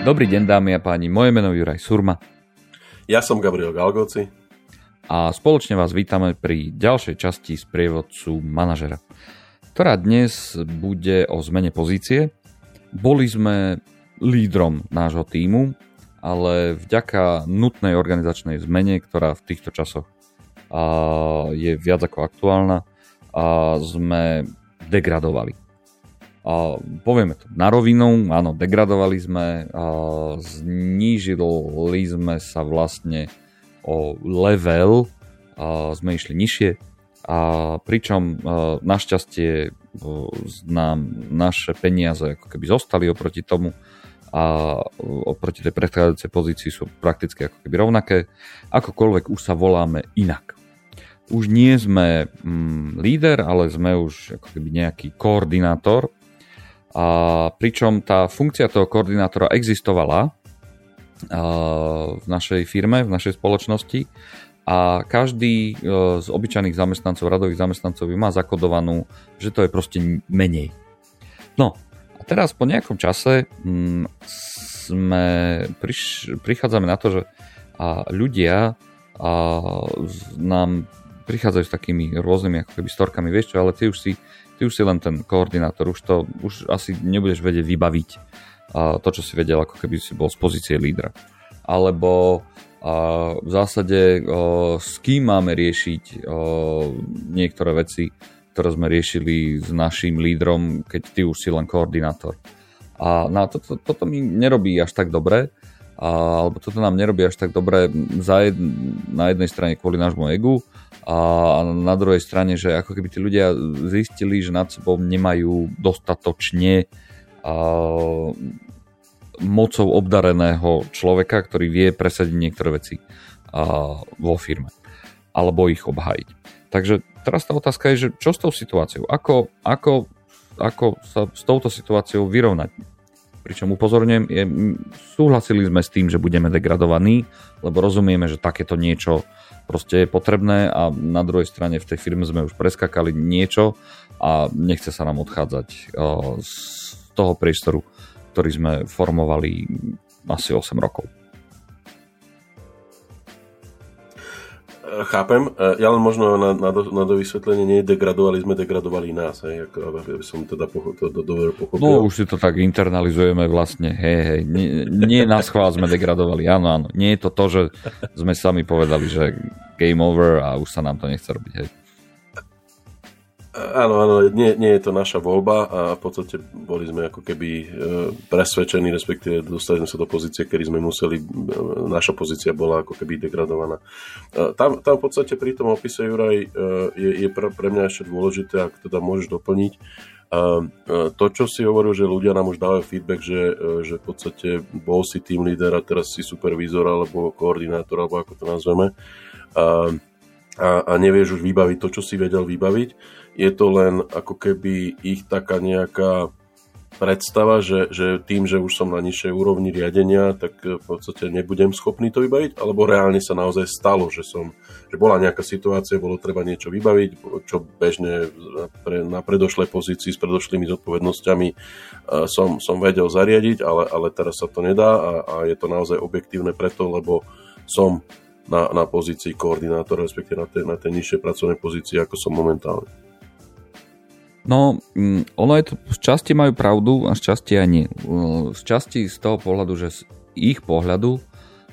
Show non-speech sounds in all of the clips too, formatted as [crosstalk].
Dobrý deň dámy a páni, moje meno je Juraj Surma. Ja som Gabriel Galgoci. A spoločne vás vítame pri ďalšej časti z prievodcu manažera, ktorá dnes bude o zmene pozície. Boli sme lídrom nášho týmu, ale vďaka nutnej organizačnej zmene, ktorá v týchto časoch je viac ako aktuálna, sme degradovali. A povieme to na rovinu, áno, degradovali sme, a znížili sme sa vlastne o level, a sme išli nižšie, a pričom našťastie nám naše peniaze ako keby zostali oproti tomu a oproti tej predchádzajúcej pozícii sú prakticky ako keby rovnaké. Akokoľvek už sa voláme inak. Už nie sme mm, líder, ale sme už ako keby nejaký koordinátor a pričom tá funkcia toho koordinátora existovala v našej firme, v našej spoločnosti a každý z obyčajných zamestnancov, radových zamestnancov má zakodovanú, že to je proste menej. No a teraz po nejakom čase mm, sme prichádzame na to, že ľudia nám prichádzajú s takými rôznymi ako keby storkami, vieš čo, ale ty už si ty už si len ten koordinátor, už to už asi nebudeš vedieť vybaviť a to, čo si vedel, ako keby si bol z pozície lídra. Alebo a v zásade o, s kým máme riešiť o, niektoré veci, ktoré sme riešili s našim lídrom, keď ty už si len koordinátor. A no, toto, toto mi nerobí až tak dobre, a, alebo toto nám nerobí až tak dobre za jed, na jednej strane kvôli nášmu egu, a na druhej strane, že ako keby tí ľudia zistili, že nad sebou nemajú dostatočne uh, mocou obdareného človeka, ktorý vie presadiť niektoré veci uh, vo firme alebo ich obhájiť. Takže teraz tá otázka je, že čo s tou situáciou? Ako, ako, ako sa s touto situáciou vyrovnať? Pričom upozorňujem, je, súhlasili sme s tým, že budeme degradovaní, lebo rozumieme, že takéto niečo proste je potrebné a na druhej strane v tej firme sme už preskakali niečo a nechce sa nám odchádzať z toho priestoru, ktorý sme formovali asi 8 rokov. Chápem. E, ja len možno na, na, do, na dovysvetlenie, nie degradovali sme, degradovali nás, hej, ako, aby som teda pocho, to, to dobre pochopil. No už si to tak internalizujeme vlastne, hej, hej, nie, nie na schvál sme degradovali, áno, áno. Nie je to to, že sme sami povedali, že game over a už sa nám to nechce robiť, hej. Áno, áno, nie, nie je to naša voľba a v podstate boli sme ako keby e, presvedčení, respektíve dostali sme sa do pozície, kedy sme museli, e, naša pozícia bola ako keby degradovaná. E, tam, tam v podstate pri tom opise, Juraj, je, je pre, mňa ešte dôležité, ak teda môžeš doplniť, to, čo si hovoril, že ľudia nám už dávajú feedback, že, že v podstate bol si tým líder a teraz si supervízor alebo koordinátor, alebo ako to nazveme, a, a, a nevieš už vybaviť to, čo si vedel vybaviť. Je to len ako keby ich taká nejaká predstava, že, že tým, že už som na nižšej úrovni riadenia, tak v podstate nebudem schopný to vybaviť, alebo reálne sa naozaj stalo, že som, že bola nejaká situácia, bolo treba niečo vybaviť, čo bežne pre, na predošlej pozícii s predošlými zodpovednosťami uh, som, som vedel zariadiť, ale, ale teraz sa to nedá a, a je to naozaj objektívne preto, lebo som na, na pozícii koordinátora, respektíve na tej, na tej nižšej pracovnej pozícii, ako som momentálne. No, mm, ono je to, z časti majú pravdu a z časti aj nie. Z časti z toho pohľadu, že z ich pohľadu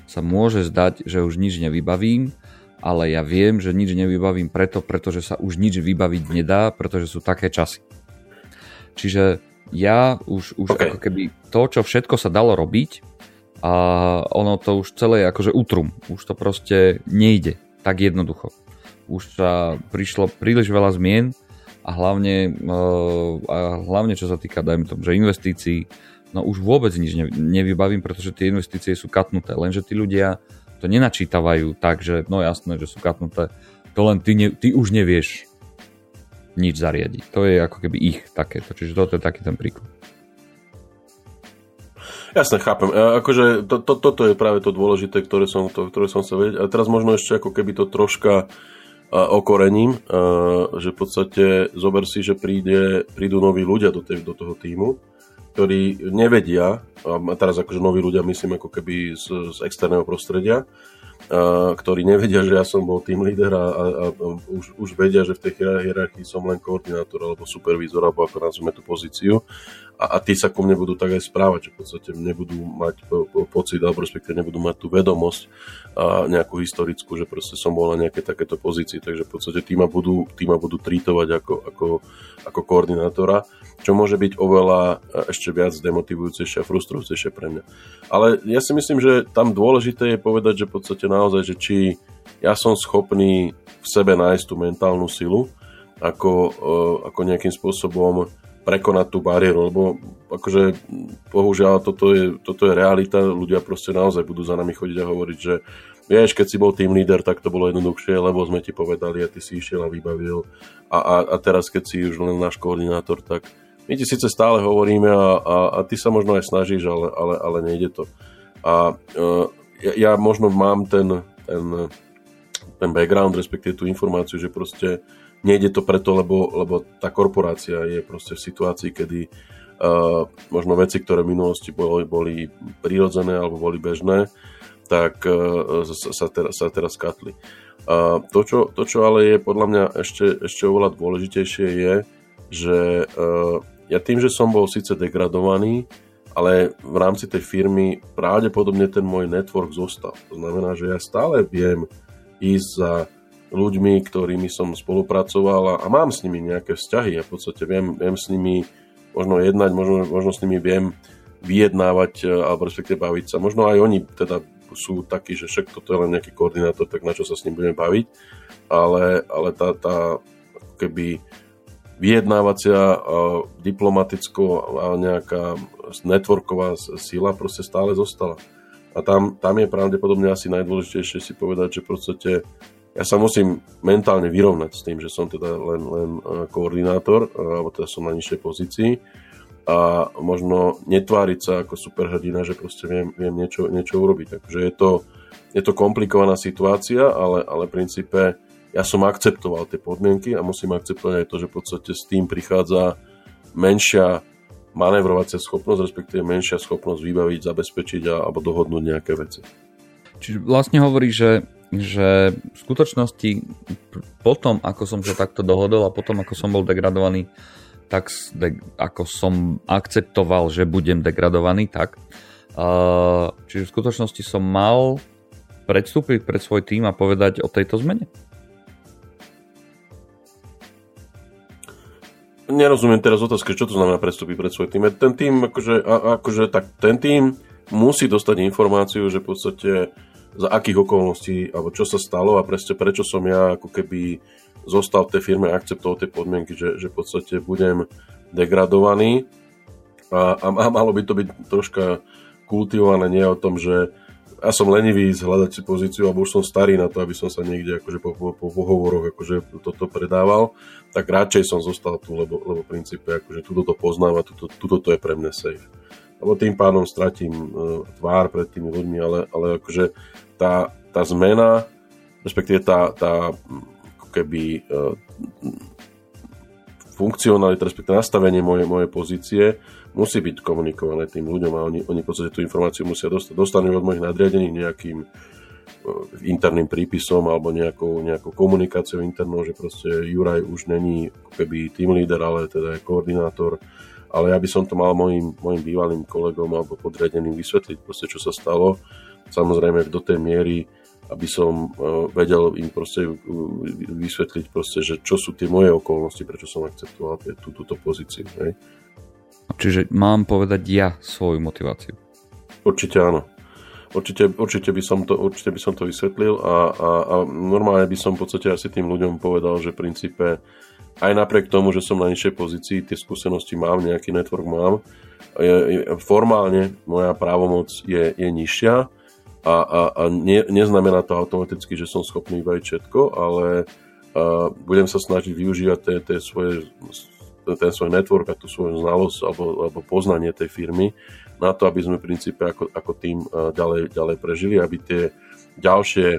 sa môže zdať, že už nič nevybavím, ale ja viem, že nič nevybavím preto, pretože sa už nič vybaviť nedá, pretože sú také časy. Čiže ja už, už okay. ako keby to, čo všetko sa dalo robiť, a ono to už celé je akože utrum. Už to proste nejde tak jednoducho. Už sa prišlo príliš veľa zmien, a hlavne, eh, a hlavne čo sa týka, dajme tomu, že investícií, no už vôbec nič nevybavím, pretože tie investície sú katnuté, lenže tí ľudia to nenačítavajú tak, že no jasné, že sú katnuté, to len ty, ne, ty už nevieš nič zariadiť. To je ako keby ich takéto, čiže toto je taký ten príklad. Jasne, chápem. E, akože to, to, toto je práve to dôležité, ktoré som, to, ktoré som sa vedieť. A teraz možno ešte ako keby to troška okorením, že v podstate zober si, že príde, prídu noví ľudia do, tej, do toho týmu ktorí nevedia, a teraz akože noví ľudia myslím ako keby z, z externého prostredia, a, ktorí nevedia, že ja som bol tým líder a, a, a už, už vedia, že v tej hierarchii som len koordinátor alebo supervízor, alebo ako nazveme tú pozíciu a, a tí sa ku mne budú tak aj správať, že v podstate nebudú mať po, po, pocit, alebo respektíve nebudú mať tú vedomosť a nejakú historickú, že proste som bol na nejaké takéto pozícii, takže v podstate tí ma budú, tí ma budú trítovať ako, ako, ako koordinátora, čo môže byť oveľa e, ešte viac demotivujúcejšie a frustrujúcejšie pre mňa. Ale ja si myslím, že tam dôležité je povedať, že v podstate naozaj, že či ja som schopný v sebe nájsť tú mentálnu silu, ako, e, ako nejakým spôsobom prekonať tú bariéru, lebo akože bohužiaľ toto je, toto je realita, ľudia proste naozaj budú za nami chodiť a hovoriť, že vieš, keď si bol tým líder, tak to bolo jednoduchšie, lebo sme ti povedali a ty si išiel a vybavil a, a, a teraz keď si už len náš koordinátor, tak my ti síce stále hovoríme a, a, a ty sa možno aj snažíš, ale, ale, ale nejde to. A uh, ja, ja možno mám ten, ten, ten background, respektíve tú informáciu, že proste nejde to preto, lebo, lebo tá korporácia je proste v situácii, kedy uh, možno veci, ktoré v minulosti boli, boli prírodzené alebo boli bežné, tak uh, sa, teraz, sa teraz katli. Uh, to, čo, to, čo ale je podľa mňa ešte, ešte oveľa dôležitejšie je, že uh, ja tým, že som bol síce degradovaný, ale v rámci tej firmy pravdepodobne ten môj network zostal. To znamená, že ja stále viem ísť za ľuďmi, ktorými som spolupracoval a, mám s nimi nejaké vzťahy. Ja v podstate viem, viem s nimi možno jednať, možno, možno s nimi viem vyjednávať e, alebo respektíve baviť sa. Možno aj oni teda sú takí, že však toto je len nejaký koordinátor, tak na čo sa s ním budeme baviť. Ale, ale tá, tá keby vyjednávacia, diplomaticko a nejaká networková sila proste stále zostala. A tam, tam je pravdepodobne asi najdôležitejšie si povedať, že v podstate ja sa musím mentálne vyrovnať s tým, že som teda len, len e, koordinátor, e, alebo teda som na nižšej pozícii a možno netváriť sa ako superhrdina, že proste viem, viem niečo, niečo urobiť. Takže je to, je to komplikovaná situácia, ale, ale v princípe ja som akceptoval tie podmienky a musím akceptovať aj to, že v podstate s tým prichádza menšia manevrovacia schopnosť, respektíve menšia schopnosť vybaviť, zabezpečiť a, alebo dohodnúť nejaké veci. Čiže vlastne hovorí, že že v skutočnosti potom, ako som sa takto dohodol a potom, ako som bol degradovaný, tak ako som akceptoval, že budem degradovaný, tak. Čiže v skutočnosti som mal predstúpiť pred svoj tým a povedať o tejto zmene. Nerozumiem teraz otázke, čo to znamená predstúpiť pred svoj tým. Ten tým, akože, akože tak, ten tým musí dostať informáciu, že v podstate za akých okolností, alebo čo sa stalo a presne prečo som ja ako keby zostal v tej firme a akceptoval tie podmienky, že, že v podstate budem degradovaný a, a malo by to byť troška kultivované, nie o tom, že ja som lenivý hľadať si pozíciu, alebo už som starý na to, aby som sa niekde akože po, po, po pohovoroch akože toto predával, tak radšej som zostal tu, lebo, lebo v princípe akože tuto to poznám a tuto, tuto to je pre mňa safe. Lebo tým pádom stratím uh, tvár pred tými ľuďmi, ale, ale akože tá, tá zmena, respektíve tá, tá keby uh, funkcionalita, respektíve nastavenie mojej, mojej pozície musí byť komunikované tým ľuďom a oni, oni v podstate tú informáciu musia dostať. Dostanú od mojich nadriadených nejakým uh, interným prípisom alebo nejakou, nejakou komunikáciou internou, že proste Juraj už není keby team leader, ale teda je koordinátor ale ja by som to mal mojim, mojim bývalým kolegom alebo podriadeným vysvetliť, proste, čo sa stalo. Samozrejme do tej miery, aby som uh, vedel im proste uh, vysvetliť, proste, že čo sú tie moje okolnosti, prečo som akceptoval tú, túto pozíciu. Hej. Čiže mám povedať ja svoju motiváciu. Určite áno. Určite, určite, by som to, určite by som to vysvetlil a, a, a normálne by som v podstate asi tým ľuďom povedal, že v princípe aj napriek tomu, že som na nižšej pozícii, tie skúsenosti mám, nejaký network mám, je, je, formálne moja právomoc je, je nižšia a, a, a ne, neznamená to automaticky, že som schopný vybaviť všetko, ale a, budem sa snažiť využívať tie, tie svoje, ten svoj network a tú svoju znalosť alebo, alebo poznanie tej firmy na to, aby sme v princípe ako, ako tým ďalej, ďalej prežili, aby tie ďalšie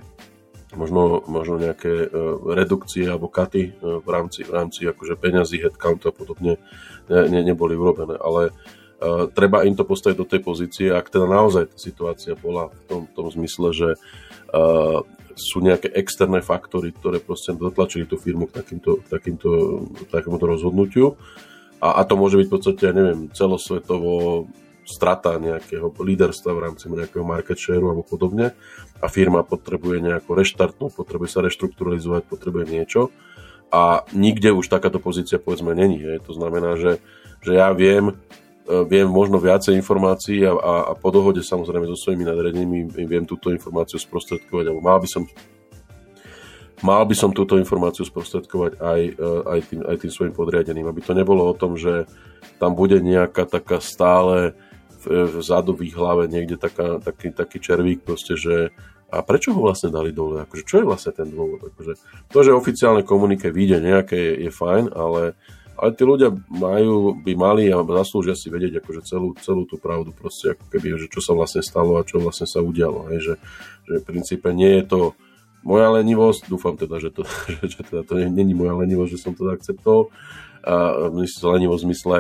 možno, možno nejaké uh, redukcie alebo katy uh, v rámci, v rámci akože peňazí, headcount a podobne ne, ne, neboli urobené. Ale Uh, treba im to postaviť do tej pozície, ak teda naozaj tá situácia bola v tom, tom zmysle, že uh, sú nejaké externé faktory, ktoré proste dotlačili tú firmu k takýmto, takýmto, takémuto rozhodnutiu. A, a to môže byť v podstate, ja neviem, celosvetovo strata nejakého líderstva v rámci nejakého market share alebo podobne a firma potrebuje nejako reštartnúť, potrebuje sa reštrukturalizovať, potrebuje niečo a nikde už takáto pozícia povedzme není. Je. To znamená, že, že ja viem, viem možno viacej informácií a, a, a po dohode samozrejme so svojimi nadredenými viem túto informáciu sprostredkovať, alebo mal by som mal by som túto informáciu sprostredkovať aj, e, aj, tým, aj tým svojim podriadeným, aby to nebolo o tom, že tam bude nejaká taká stále vzadu v ich hlave niekde taká, taký, taký červík proste, že a prečo ho vlastne dali dole? Akože, čo je vlastne ten dôvod? Akože, to, že oficiálne komunike vyjde nejaké, je, je fajn, ale, ale tí ľudia majú, by mali a zaslúžia si vedieť akože celú, celú tú pravdu proste, ako keby, že čo sa vlastne stalo a čo vlastne sa udialo. Hej, že, že v princípe nie je to moja lenivosť, dúfam teda, že to, [laughs] že, že teda to není moja lenivosť, že som to akceptoval, a lenivosť v zmysle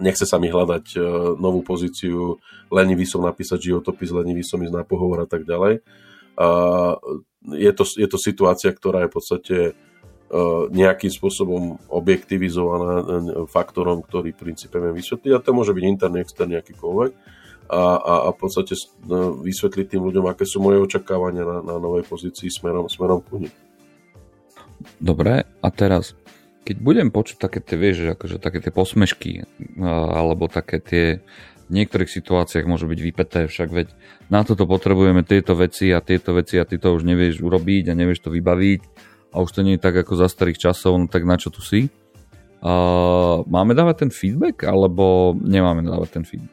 nechce sa mi hľadať uh, novú pozíciu, lenivý som napísať životopis, lenivý som ísť na pohovor a tak ďalej. Uh, je, to, je to situácia, ktorá je v podstate nejakým spôsobom objektivizovaná uh, faktorom, ktorý v princípe viem vysvetliť. A to môže byť interný, externý, akýkoľvek. A, a, a v podstate uh, vysvetliť tým ľuďom, aké sú moje očakávania na, na novej pozícii smerom, smerom ku nim. Dobre, a teraz keď budem počuť také tie, vieš, akože také tie posmešky, alebo také tie v niektorých situáciách môžu byť vypeté, však veď na toto potrebujeme tieto veci a tieto veci a ty to už nevieš urobiť a nevieš to vybaviť a už to nie je tak ako za starých časov, no tak na čo tu si? Uh, máme dávať ten feedback alebo nemáme dávať ten feedback?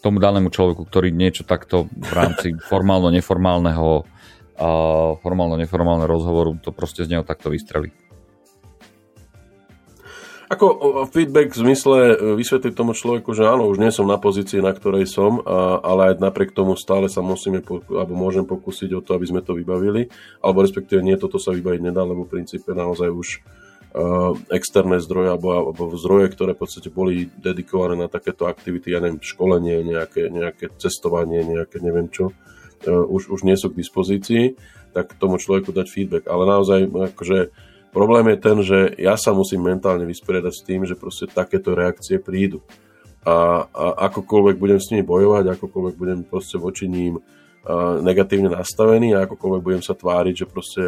Tomu danému človeku, ktorý niečo takto v rámci [laughs] formálno-neformálneho uh, formálno-neformálneho rozhovoru to proste z neho takto vystrelí. Ako feedback v zmysle e, vysvetliť tomu človeku, že áno, už nie som na pozícii, na ktorej som, ale aj napriek tomu stále sa musíme, alebo môžem pokúsiť o to, aby sme to vybavili, alebo respektíve nie, toto sa vybaviť nedá, lebo v princípe naozaj už uh, externé zdroje, alebo, alebo zdroje, ktoré v podstate boli dedikované na takéto aktivity, ja neviem, školenie, nejaké, nejaké cestovanie, nejaké neviem čo, uh, už, už nie sú k dispozícii, tak tomu človeku dať feedback. Ale naozaj, akože Problém je ten, že ja sa musím mentálne vysporiadať s tým, že proste takéto reakcie prídu. A, a akokoľvek budem s nimi bojovať, akokoľvek budem proste voči ním negatívne nastavený a akokoľvek budem sa tváriť, že proste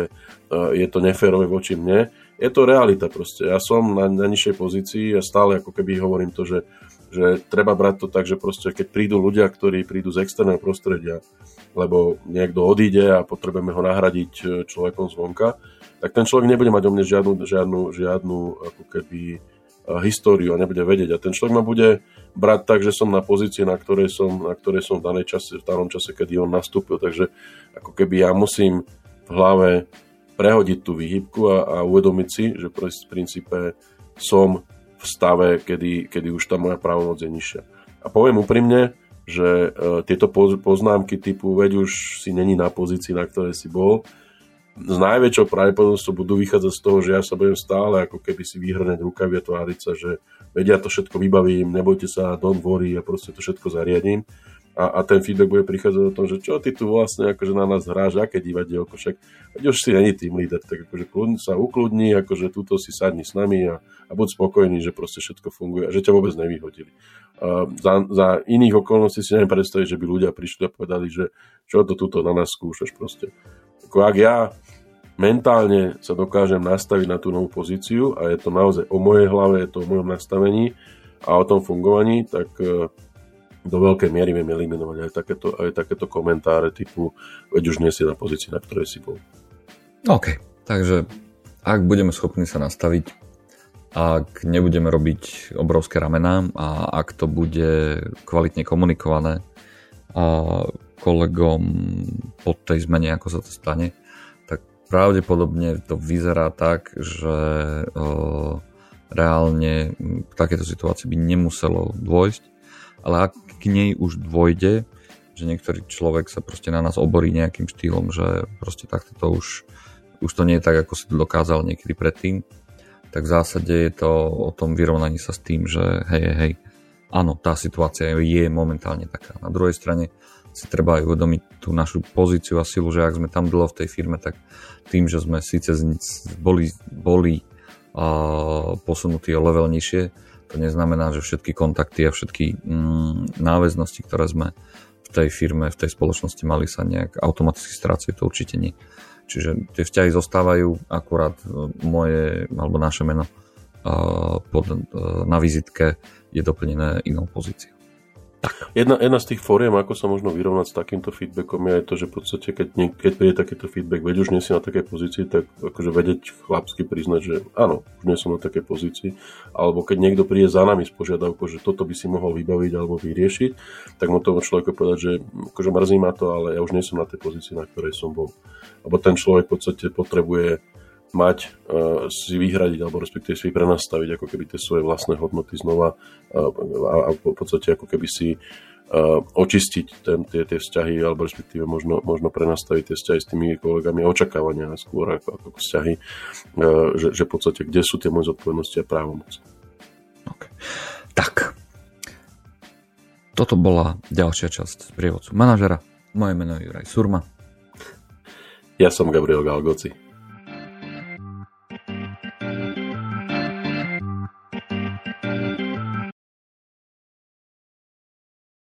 je to neférové voči mne, je to realita proste. Ja som na, na nižšej pozícii a stále ako keby hovorím to, že, že treba brať to tak, že proste keď prídu ľudia, ktorí prídu z externého prostredia, lebo niekto odíde a potrebujeme ho nahradiť e, človekom zvonka, tak ten človek nebude mať o mne žiadnu, žiadnu, žiadnu ako keby eh, históriu a nebude vedieť. A ten človek ma bude brať tak, že som na pozícii, na ktorej som, na ktorej som v, danej čase, v danom čase, kedy on nastúpil. Takže ako keby ja musím v hlave prehodiť tú výhybku a, a uvedomiť si, že v princípe som v stave, kedy, kedy už tá moja právomoc je nižšia. A poviem úprimne, že uh, tieto poznámky typu veď už si není na pozícii, na ktorej si bol, s najväčšou pravdepodobnosťou budú vychádzať z toho, že ja sa budem stále ako keby si vyhrňať rukavy a tváriť sa, že vedia to všetko vybavím, nebojte sa, don't worry, ja proste to všetko zariadím. A, a ten feedback bude prichádzať o tom, že čo ty tu vlastne akože na nás hráš, aké divadielko, však veď už si není tým líder, tak akože kľudni sa ukludni, akože túto si sadni s nami a, a buď spokojný, že proste všetko funguje a že ťa vôbec nevyhodili. A za, za iných okolností si neviem predstaviť, že by ľudia prišli a povedali, že čo to tuto na nás skúšaš proste. Ako ak ja mentálne sa dokážem nastaviť na tú novú pozíciu a je to naozaj o mojej hlave, je to o mojom nastavení a o tom fungovaní, tak e, do veľkej miery viem eliminovať aj takéto, aj takéto komentáre typu veď už nie si na pozícii, na ktorej si bol. OK, takže ak budeme schopní sa nastaviť, ak nebudeme robiť obrovské ramená a ak to bude kvalitne komunikované a kolegom po tej zmene, ako sa to stane, tak pravdepodobne to vyzerá tak, že reálne k takéto situácii by nemuselo dôjsť, ale ak k nej už dôjde, že niektorý človek sa proste na nás oborí nejakým štýlom, že proste takto to už, už to nie je tak, ako si to dokázal niekedy predtým, tak v zásade je to o tom vyrovnaní sa s tým, že hej, hej, áno, tá situácia je momentálne taká. Na druhej strane si treba aj uvedomiť tú našu pozíciu a silu, že ak sme tam dlho v tej firme, tak tým, že sme síce boli, boli uh, posunutí o level nižšie, to neznamená, že všetky kontakty a všetky mm, náväznosti, ktoré sme v tej firme, v tej spoločnosti mali sa nejak automaticky strácajú, to určite nie. Čiže tie vzťahy zostávajú, akurát e, moje alebo naše meno pod, uh, na vizitke je doplnené inou pozíciou. Jedna, jedna z tých fóriem, ako sa možno vyrovnať s takýmto feedbackom, je aj to, že v podstate, keď, nie, keď príde takýto feedback, veď už nie si na takej pozícii, tak akože vedieť chlapsky priznať, že áno, už nie som na takej pozícii, alebo keď niekto príde za nami s požiadavkou, že toto by si mohol vybaviť alebo vyriešiť, tak mu tomu človeku povedať, že akože mrzí ma to, ale ja už nie som na tej pozícii, na ktorej som bol. Lebo ten človek v podstate potrebuje mať, uh, si vyhradiť alebo respektíve si prenastaviť ako keby tie svoje vlastné hodnoty znova uh, a, a v podstate ako keby si uh, očistiť ten, tie, tie vzťahy alebo respektíve možno, možno prenastaviť tie vzťahy s tými kolegami a očakávania skôr ako, ako vzťahy, že, že v podstate kde sú tie moje zodpovednosti a právomoci. Okay. Tak, toto bola ďalšia časť z prievodcu manažera. Moje meno je Juraj Surma. Ja som Gabriel Galgoci.